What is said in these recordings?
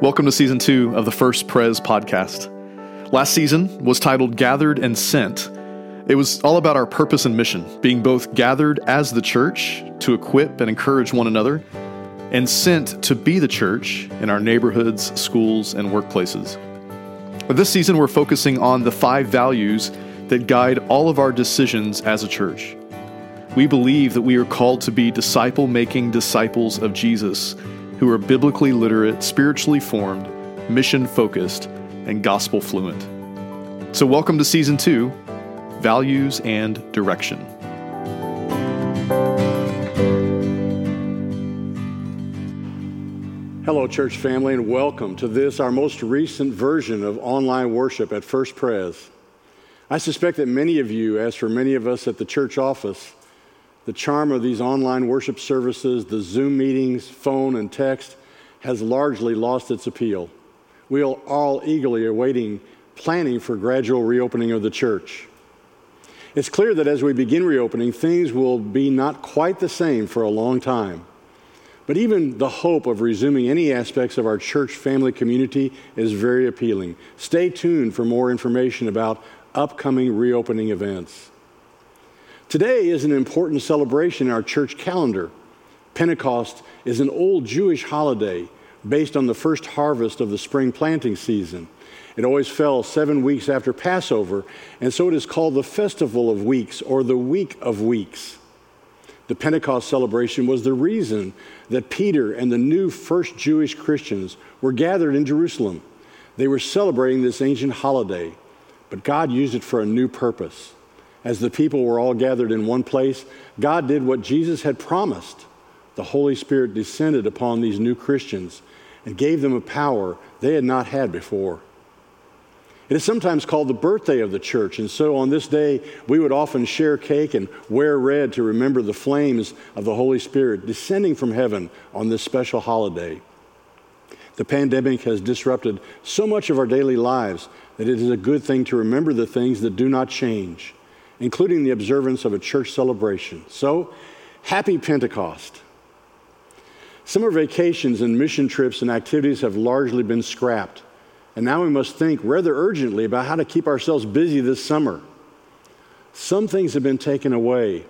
Welcome to season two of the First Pres podcast. Last season was titled Gathered and Sent. It was all about our purpose and mission, being both gathered as the church to equip and encourage one another, and sent to be the church in our neighborhoods, schools, and workplaces. This season, we're focusing on the five values that guide all of our decisions as a church. We believe that we are called to be disciple making disciples of Jesus who are biblically literate, spiritually formed, mission focused, and gospel fluent. So, welcome to season two Values and Direction. Hello, church family, and welcome to this, our most recent version of online worship at First Pres. I suspect that many of you, as for many of us at the church office, the charm of these online worship services, the Zoom meetings, phone, and text has largely lost its appeal. We are all eagerly awaiting planning for gradual reopening of the church. It's clear that as we begin reopening, things will be not quite the same for a long time. But even the hope of resuming any aspects of our church family community is very appealing. Stay tuned for more information about upcoming reopening events. Today is an important celebration in our church calendar. Pentecost is an old Jewish holiday based on the first harvest of the spring planting season. It always fell seven weeks after Passover, and so it is called the Festival of Weeks or the Week of Weeks. The Pentecost celebration was the reason that Peter and the new first Jewish Christians were gathered in Jerusalem. They were celebrating this ancient holiday, but God used it for a new purpose as the people were all gathered in one place, God did what Jesus had promised. The Holy Spirit descended upon these new Christians and gave them a power they had not had before. It is sometimes called the birthday of the church, and so on this day, we would often share cake and wear red to remember the flames of the Holy Spirit descending from heaven on this special holiday. The pandemic has disrupted so much of our daily lives that it is a good thing to remember the things that do not change including the observance of a church celebration. So, happy Pentecost. Summer vacations and mission trips and activities have largely been scrapped, and now we must think rather urgently about how to keep ourselves busy this summer. Some things have been taken away,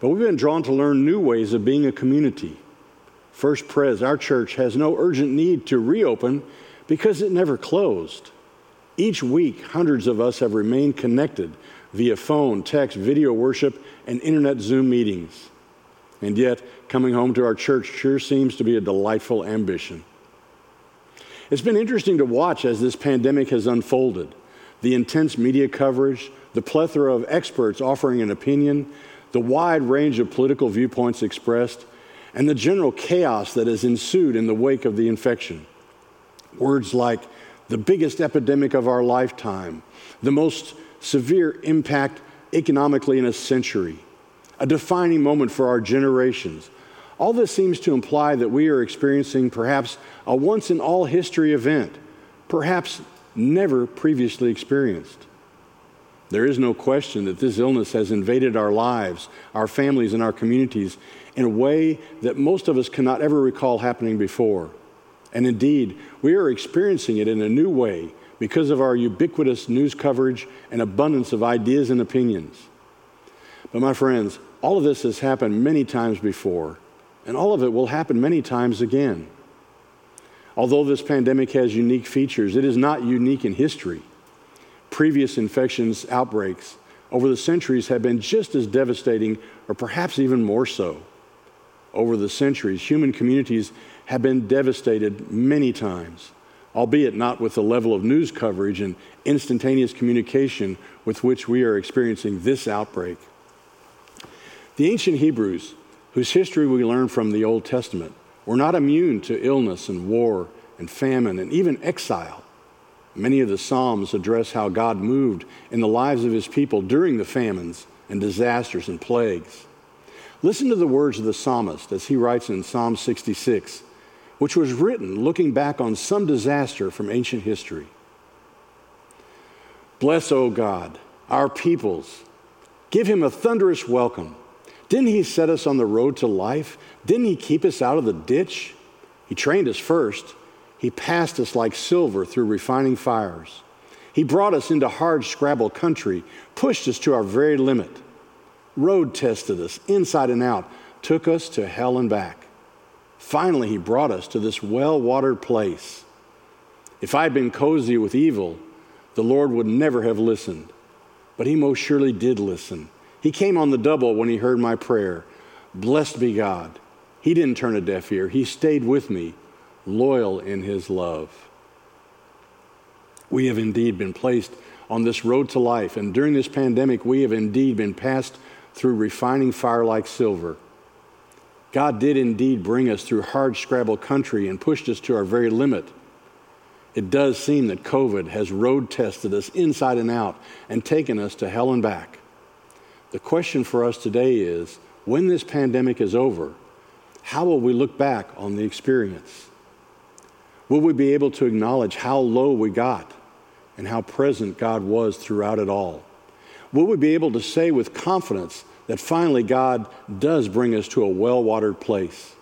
but we've been drawn to learn new ways of being a community. First Pres, our church, has no urgent need to reopen because it never closed. Each week, hundreds of us have remained connected via phone, text, video worship, and internet Zoom meetings. And yet, coming home to our church sure seems to be a delightful ambition. It's been interesting to watch as this pandemic has unfolded the intense media coverage, the plethora of experts offering an opinion, the wide range of political viewpoints expressed, and the general chaos that has ensued in the wake of the infection. Words like the biggest epidemic of our lifetime, the most severe impact economically in a century, a defining moment for our generations. All this seems to imply that we are experiencing perhaps a once in all history event, perhaps never previously experienced. There is no question that this illness has invaded our lives, our families, and our communities in a way that most of us cannot ever recall happening before. And indeed, we are experiencing it in a new way because of our ubiquitous news coverage and abundance of ideas and opinions. But, my friends, all of this has happened many times before, and all of it will happen many times again. Although this pandemic has unique features, it is not unique in history. Previous infections outbreaks over the centuries have been just as devastating, or perhaps even more so. Over the centuries, human communities have been devastated many times albeit not with the level of news coverage and instantaneous communication with which we are experiencing this outbreak. The ancient Hebrews, whose history we learn from the Old Testament, were not immune to illness and war and famine and even exile. Many of the Psalms address how God moved in the lives of his people during the famines and disasters and plagues. Listen to the words of the psalmist as he writes in Psalm 66 which was written looking back on some disaster from ancient history. Bless, O God, our peoples. Give him a thunderous welcome. Didn't he set us on the road to life? Didn't he keep us out of the ditch? He trained us first. He passed us like silver through refining fires. He brought us into hard scrabble country, pushed us to our very limit, road tested us inside and out, took us to hell and back. Finally, He brought us to this well watered place. If I had been cozy with evil, the Lord would never have listened. But He most surely did listen. He came on the double when He heard my prayer. Blessed be God. He didn't turn a deaf ear, He stayed with me, loyal in His love. We have indeed been placed on this road to life, and during this pandemic, we have indeed been passed through refining fire like silver. God did indeed bring us through hard scrabble country and pushed us to our very limit. It does seem that COVID has road tested us inside and out and taken us to hell and back. The question for us today is when this pandemic is over, how will we look back on the experience? Will we be able to acknowledge how low we got and how present God was throughout it all? Will we be able to say with confidence that finally God does bring us to a well watered place?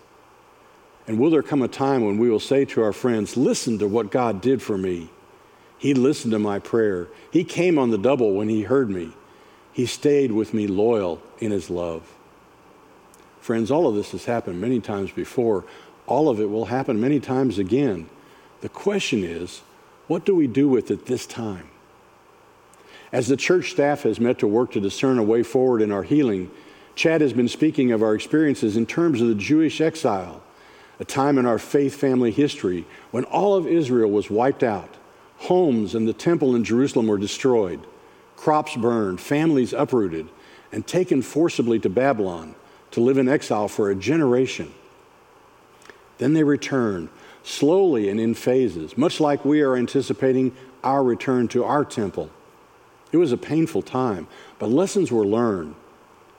And will there come a time when we will say to our friends, Listen to what God did for me? He listened to my prayer. He came on the double when He heard me. He stayed with me loyal in His love. Friends, all of this has happened many times before. All of it will happen many times again. The question is, what do we do with it this time? As the church staff has met to work to discern a way forward in our healing, Chad has been speaking of our experiences in terms of the Jewish exile a time in our faith family history when all of Israel was wiped out. Homes and the temple in Jerusalem were destroyed, crops burned, families uprooted, and taken forcibly to Babylon to live in exile for a generation. Then they returned, slowly and in phases, much like we are anticipating our return to our temple. It was a painful time, but lessons were learned,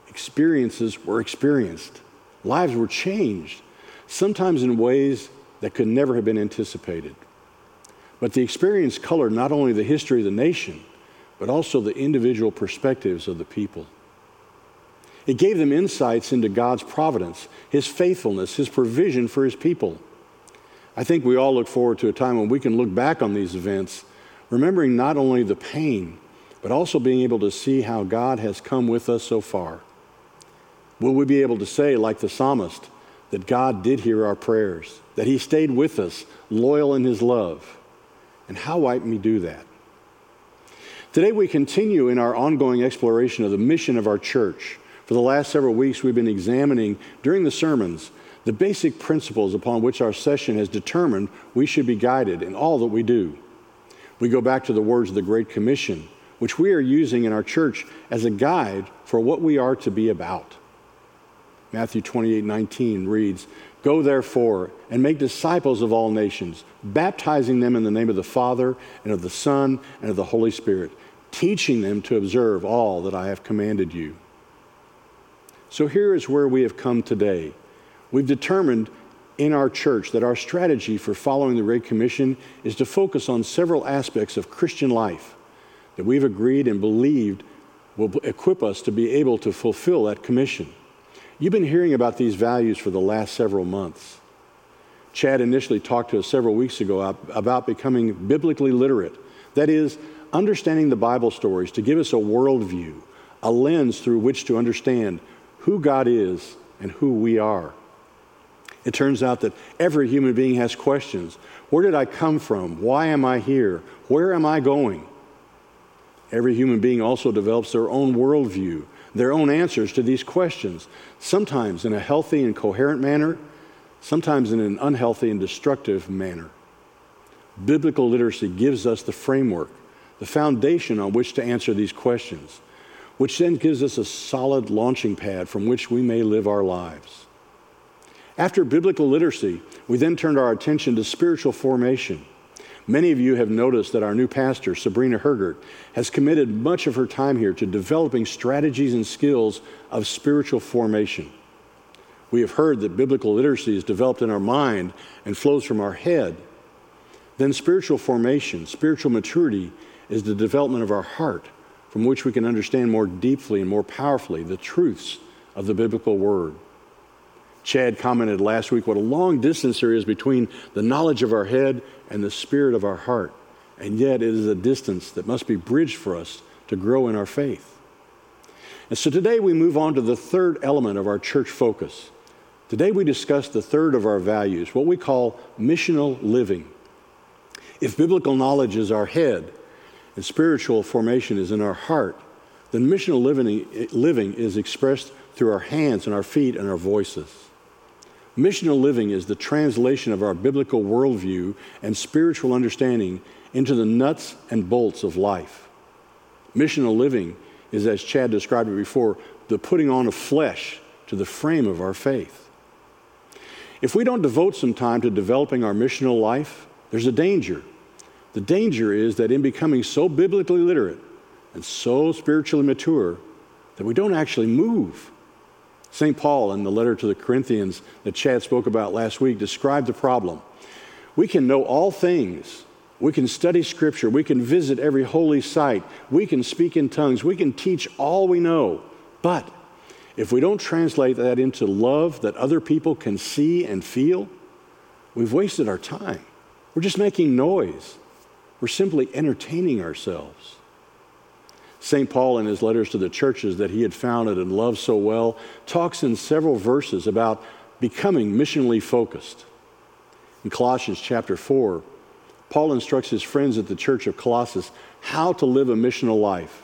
experiences were experienced, lives were changed sometimes in ways that could never have been anticipated. But the experience colored not only the history of the nation, but also the individual perspectives of the people. It gave them insights into God's providence, His faithfulness, His provision for His people. I think we all look forward to a time when we can look back on these events, remembering not only the pain, but also being able to see how God has come with us so far. Will we be able to say, like the psalmist, that God did hear our prayers, that He stayed with us, loyal in His love. And how might we do that? Today, we continue in our ongoing exploration of the mission of our church. For the last several weeks, we've been examining during the sermons the basic principles upon which our session has determined we should be guided in all that we do. We go back to the words of the Great Commission, which we are using in our church as a guide for what we are to be about. Matthew 28 19 reads, Go therefore and make disciples of all nations, baptizing them in the name of the Father and of the Son and of the Holy Spirit, teaching them to observe all that I have commanded you. So here is where we have come today. We've determined in our church that our strategy for following the Great Commission is to focus on several aspects of Christian life that we've agreed and believed will equip us to be able to fulfill that commission. You've been hearing about these values for the last several months. Chad initially talked to us several weeks ago about becoming biblically literate. That is, understanding the Bible stories to give us a worldview, a lens through which to understand who God is and who we are. It turns out that every human being has questions. Where did I come from? Why am I here? Where am I going? Every human being also develops their own worldview, their own answers to these questions, sometimes in a healthy and coherent manner, sometimes in an unhealthy and destructive manner. Biblical literacy gives us the framework, the foundation on which to answer these questions, which then gives us a solid launching pad from which we may live our lives. After biblical literacy, we then turned our attention to spiritual formation. Many of you have noticed that our new pastor, Sabrina Hergert, has committed much of her time here to developing strategies and skills of spiritual formation. We have heard that biblical literacy is developed in our mind and flows from our head. Then, spiritual formation, spiritual maturity, is the development of our heart, from which we can understand more deeply and more powerfully the truths of the biblical word. Chad commented last week what a long distance there is between the knowledge of our head and the spirit of our heart. And yet, it is a distance that must be bridged for us to grow in our faith. And so today we move on to the third element of our church focus. Today we discuss the third of our values, what we call missional living. If biblical knowledge is our head and spiritual formation is in our heart, then missional living, living is expressed through our hands and our feet and our voices. Missional living is the translation of our biblical worldview and spiritual understanding into the nuts and bolts of life. Missional living is, as Chad described it before, the putting on of flesh to the frame of our faith. If we don't devote some time to developing our missional life, there's a danger. The danger is that in becoming so biblically literate and so spiritually mature, that we don't actually move. St. Paul, in the letter to the Corinthians that Chad spoke about last week, described the problem. We can know all things we can study Scripture. We can visit every holy site. We can speak in tongues. We can teach all we know. But if we don't translate that into love that other people can see and feel, we've wasted our time. We're just making noise. We're simply entertaining ourselves. St. Paul, in his letters to the churches that he had founded and loved so well, talks in several verses about becoming missionally focused. In Colossians chapter 4, Paul instructs his friends at the church of Colossus how to live a missional life.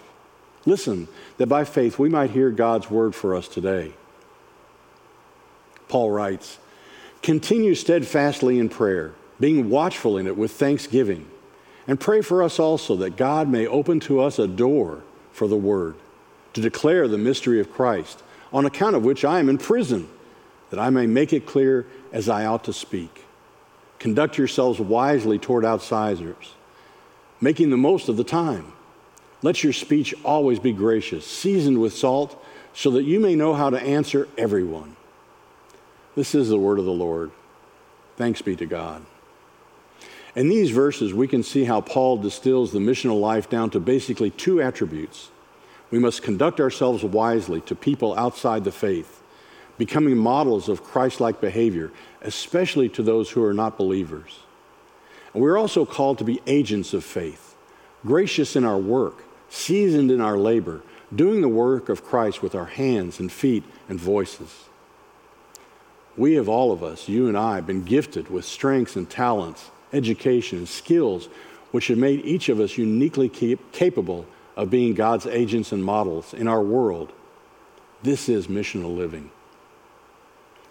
Listen, that by faith we might hear God's word for us today. Paul writes, Continue steadfastly in prayer, being watchful in it with thanksgiving, and pray for us also that God may open to us a door for the word, to declare the mystery of Christ, on account of which I am in prison, that I may make it clear as I ought to speak. Conduct yourselves wisely toward outsiders, making the most of the time. Let your speech always be gracious, seasoned with salt, so that you may know how to answer everyone. This is the word of the Lord. Thanks be to God. In these verses, we can see how Paul distills the missional life down to basically two attributes. We must conduct ourselves wisely to people outside the faith, becoming models of Christ like behavior, especially to those who are not believers. And we're also called to be agents of faith, gracious in our work, seasoned in our labor, doing the work of Christ with our hands and feet and voices. We have all of us, you and I, been gifted with strengths and talents, education skills which have made each of us uniquely capable of being God's agents and models in our world. This is missional living.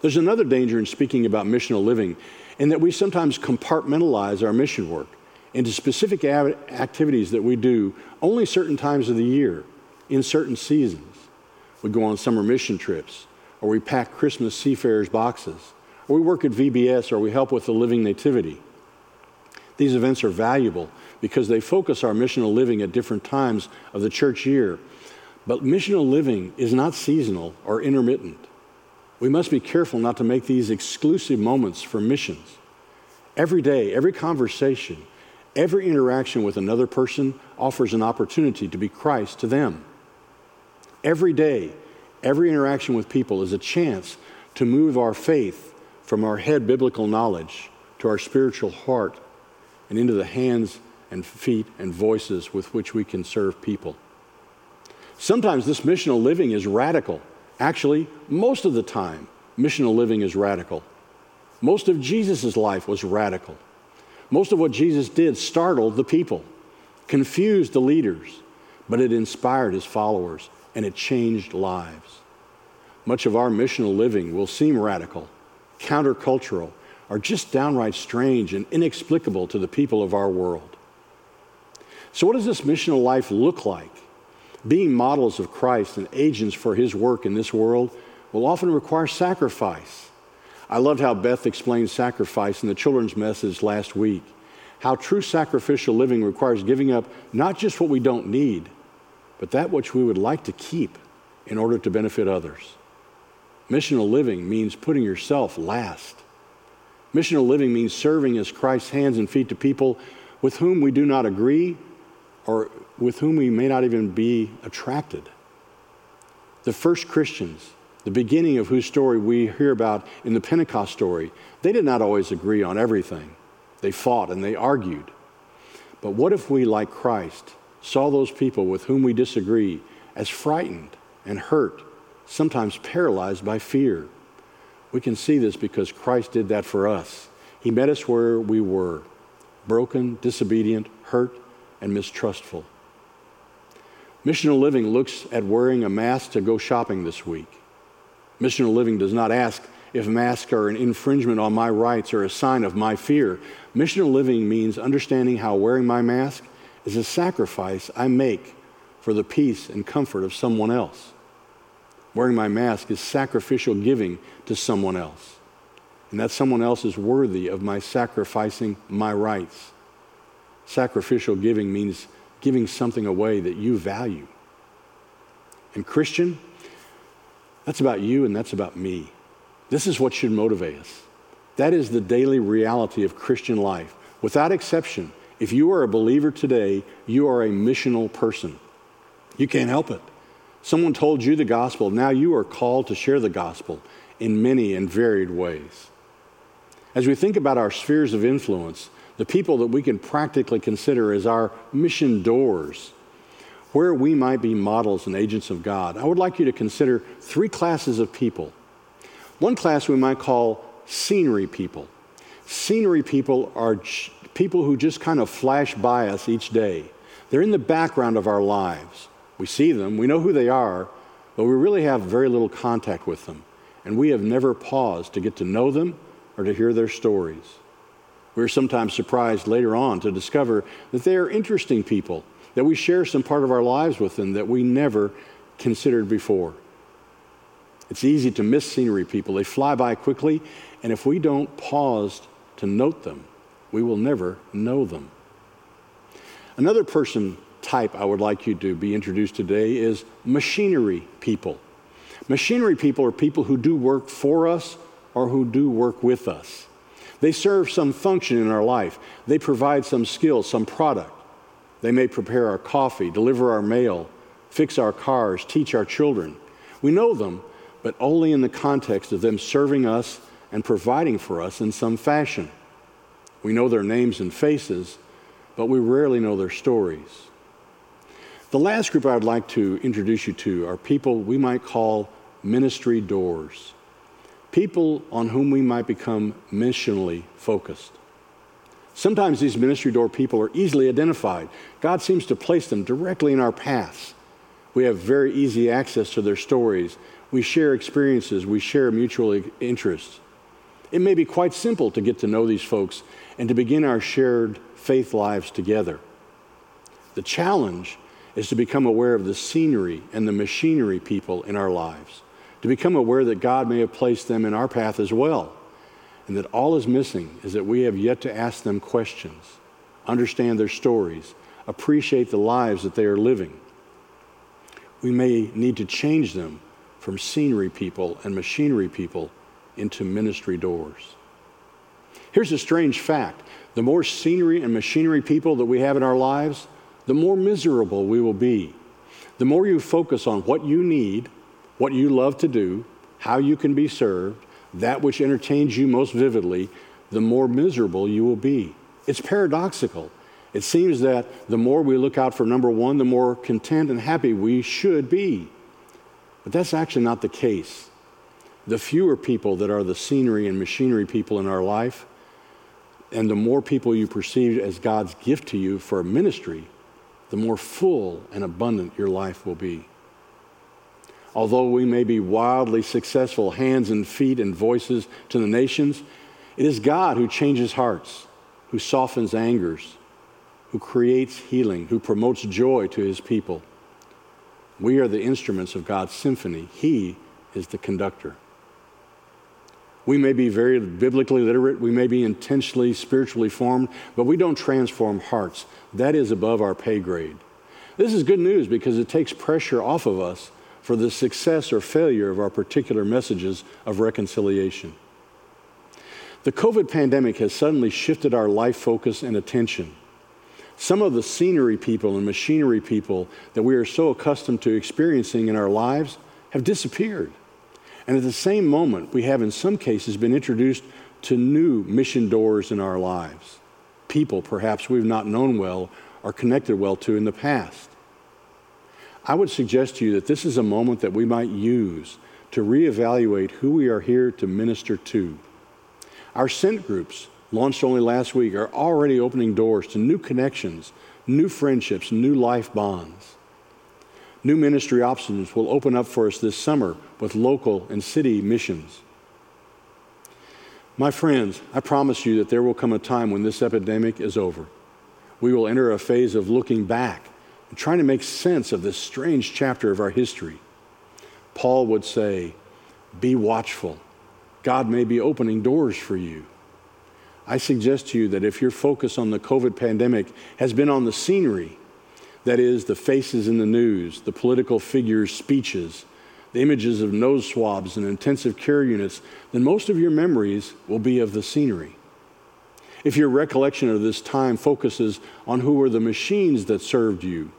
There's another danger in speaking about missional living in that we sometimes compartmentalize our mission work into specific activities that we do only certain times of the year, in certain seasons. We go on summer mission trips, or we pack Christmas seafarers' boxes, or we work at VBS, or we help with the Living Nativity. These events are valuable because they focus our missional living at different times of the church year. But missional living is not seasonal or intermittent. We must be careful not to make these exclusive moments for missions. Every day, every conversation, every interaction with another person offers an opportunity to be Christ to them. Every day, every interaction with people is a chance to move our faith from our head biblical knowledge to our spiritual heart and into the hands and feet and voices with which we can serve people. Sometimes this missional living is radical. Actually, most of the time, missional living is radical. Most of Jesus' life was radical. Most of what Jesus did startled the people, confused the leaders, but it inspired his followers and it changed lives. Much of our missional living will seem radical, countercultural, or just downright strange and inexplicable to the people of our world. So, what does this missional life look like? being models of Christ and agents for his work in this world will often require sacrifice. I loved how Beth explained sacrifice in the children's message last week. How true sacrificial living requires giving up not just what we don't need, but that which we would like to keep in order to benefit others. Missional living means putting yourself last. Missional living means serving as Christ's hands and feet to people with whom we do not agree or with whom we may not even be attracted. The first Christians, the beginning of whose story we hear about in the Pentecost story, they did not always agree on everything. They fought and they argued. But what if we, like Christ, saw those people with whom we disagree as frightened and hurt, sometimes paralyzed by fear? We can see this because Christ did that for us. He met us where we were broken, disobedient, hurt, and mistrustful. Missional living looks at wearing a mask to go shopping this week. Missional living does not ask if masks are an infringement on my rights or a sign of my fear. Missional living means understanding how wearing my mask is a sacrifice I make for the peace and comfort of someone else. Wearing my mask is sacrificial giving to someone else. And that someone else is worthy of my sacrificing my rights. Sacrificial giving means giving something away that you value. And Christian, that's about you and that's about me. This is what should motivate us. That is the daily reality of Christian life. Without exception, if you are a believer today, you are a missional person. You can't help it. Someone told you the gospel. Now you are called to share the gospel in many and varied ways. As we think about our spheres of influence, the people that we can practically consider as our mission doors, where we might be models and agents of God. I would like you to consider three classes of people. One class we might call scenery people. Scenery people are people who just kind of flash by us each day. They're in the background of our lives. We see them, we know who they are, but we really have very little contact with them. And we have never paused to get to know them or to hear their stories. We're sometimes surprised later on to discover that they are interesting people, that we share some part of our lives with them that we never considered before. It's easy to miss scenery people. They fly by quickly, and if we don't pause to note them, we will never know them. Another person type I would like you to be introduced today is machinery people. Machinery people are people who do work for us or who do work with us. They serve some function in our life. They provide some skill, some product. They may prepare our coffee, deliver our mail, fix our cars, teach our children. We know them, but only in the context of them serving us and providing for us in some fashion. We know their names and faces, but we rarely know their stories. The last group I would like to introduce you to are people we might call ministry doors people on whom we might become missionally focused. Sometimes these ministry door people are easily identified. God seems to place them directly in our paths. We have very easy access to their stories. We share experiences. We share mutual interests. It may be quite simple to get to know these folks and to begin our shared faith lives together. The challenge is to become aware of the scenery and the machinery people in our lives to become aware that God may have placed them in our path as well, and that all is missing is that we have yet to ask them questions, understand their stories, appreciate the lives that they are living. We may need to change them from scenery people and machinery people into ministry doors. Here's a strange fact the more scenery and machinery people that we have in our lives, the more miserable we will be. The more you focus on what you need what you love to do, how you can be served, that which entertains you most vividly, the more miserable you will be. It's paradoxical. It seems that the more we look out for number one, the more content and happy we should be. But that's actually not the case. The fewer people that are the scenery and machinery people in our life, and the more people you perceive as God's gift to you for ministry, the more full and abundant your life will be. Although we may be wildly successful hands and feet and voices to the nations, it is God who changes hearts, who softens angers, who creates healing, who promotes joy to his people. We are the instruments of God's symphony. He is the conductor. We may be very biblically literate, we may be intentionally spiritually formed, but we don't transform hearts. That is above our pay grade. This is good news because it takes pressure off of us for the success or failure of our particular messages of reconciliation. The COVID pandemic has suddenly shifted our life focus and attention. Some of the scenery people and machinery people that we are so accustomed to experiencing in our lives have disappeared. And at the same moment, we have in some cases been introduced to new mission doors in our lives. People perhaps we've not known well or connected well to in the past. I would suggest to you that this is a moment that we might use to reevaluate who we are here to minister to. Our sent groups, launched only last week, are already opening doors to new connections, new friendships, new life bonds. New ministry options will open up for us this summer with local and city missions. My friends, I promise you that there will come a time when this epidemic is over. We will enter a phase of looking back and trying to make sense of this strange chapter of our history. Paul would say, Be watchful. God may be opening doors for you. I suggest to you that if your focus on the COVID pandemic has been on the scenery, that is, the faces in the news, the political figures' speeches, the images of nose swabs and intensive care units, then most of your memories will be of the scenery. If your recollection of this time focuses on who were the machines that served you,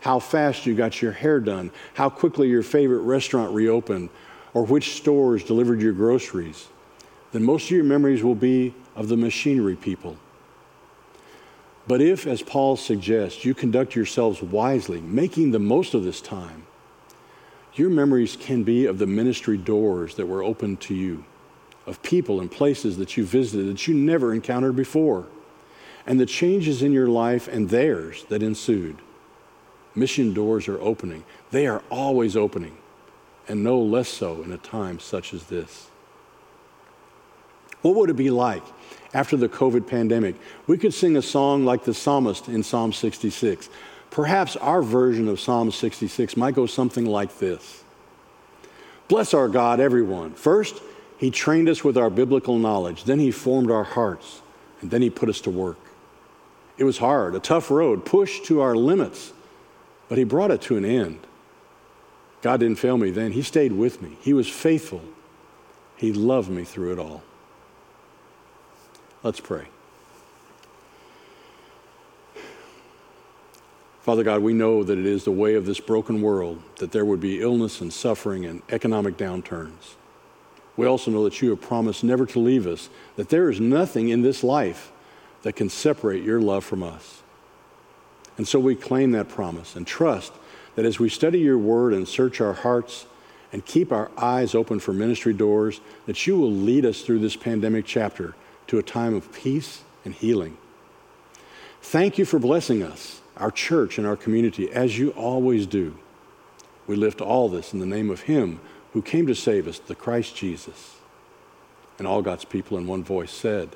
how fast you got your hair done, how quickly your favorite restaurant reopened, or which stores delivered your groceries, then most of your memories will be of the machinery people. But if, as Paul suggests, you conduct yourselves wisely, making the most of this time, your memories can be of the ministry doors that were opened to you, of people and places that you visited that you never encountered before, and the changes in your life and theirs that ensued. Mission doors are opening. They are always opening, and no less so in a time such as this. What would it be like after the COVID pandemic? We could sing a song like the psalmist in Psalm 66. Perhaps our version of Psalm 66 might go something like this Bless our God, everyone. First, He trained us with our biblical knowledge, then He formed our hearts, and then He put us to work. It was hard, a tough road, pushed to our limits, but He brought it to an end. God didn't fail me then. He stayed with me. He was faithful. He loved me through it all. Let's pray. Father God, we know that it is the way of this broken world that there would be illness and suffering and economic downturns. We also know that you have promised never to leave us, that there is nothing in this life that can separate your love from us. And so we claim that promise and trust that as we study your word and search our hearts and keep our eyes open for ministry doors, that you will lead us through this pandemic chapter to a time of peace and healing. Thank you for blessing us, our church, and our community, as you always do. We lift all this in the name of Him who came to save us, the Christ Jesus. And all God's people in one voice said,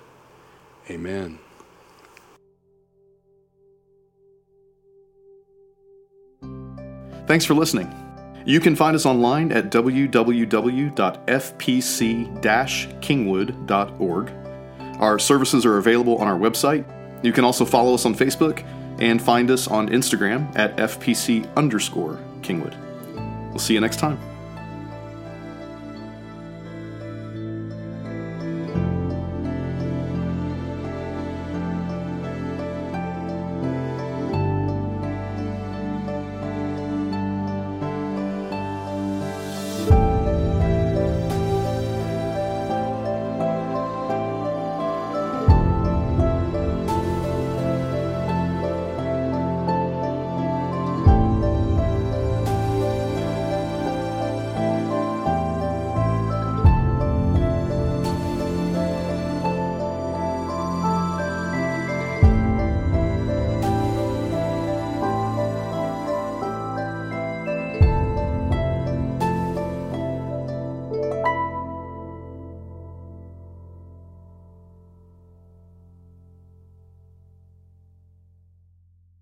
Amen. Thanks for listening. You can find us online at www.fpc-kingwood.org. Our services are available on our website. You can also follow us on Facebook and find us on Instagram at FPC underscore Kingwood. We'll see you next time.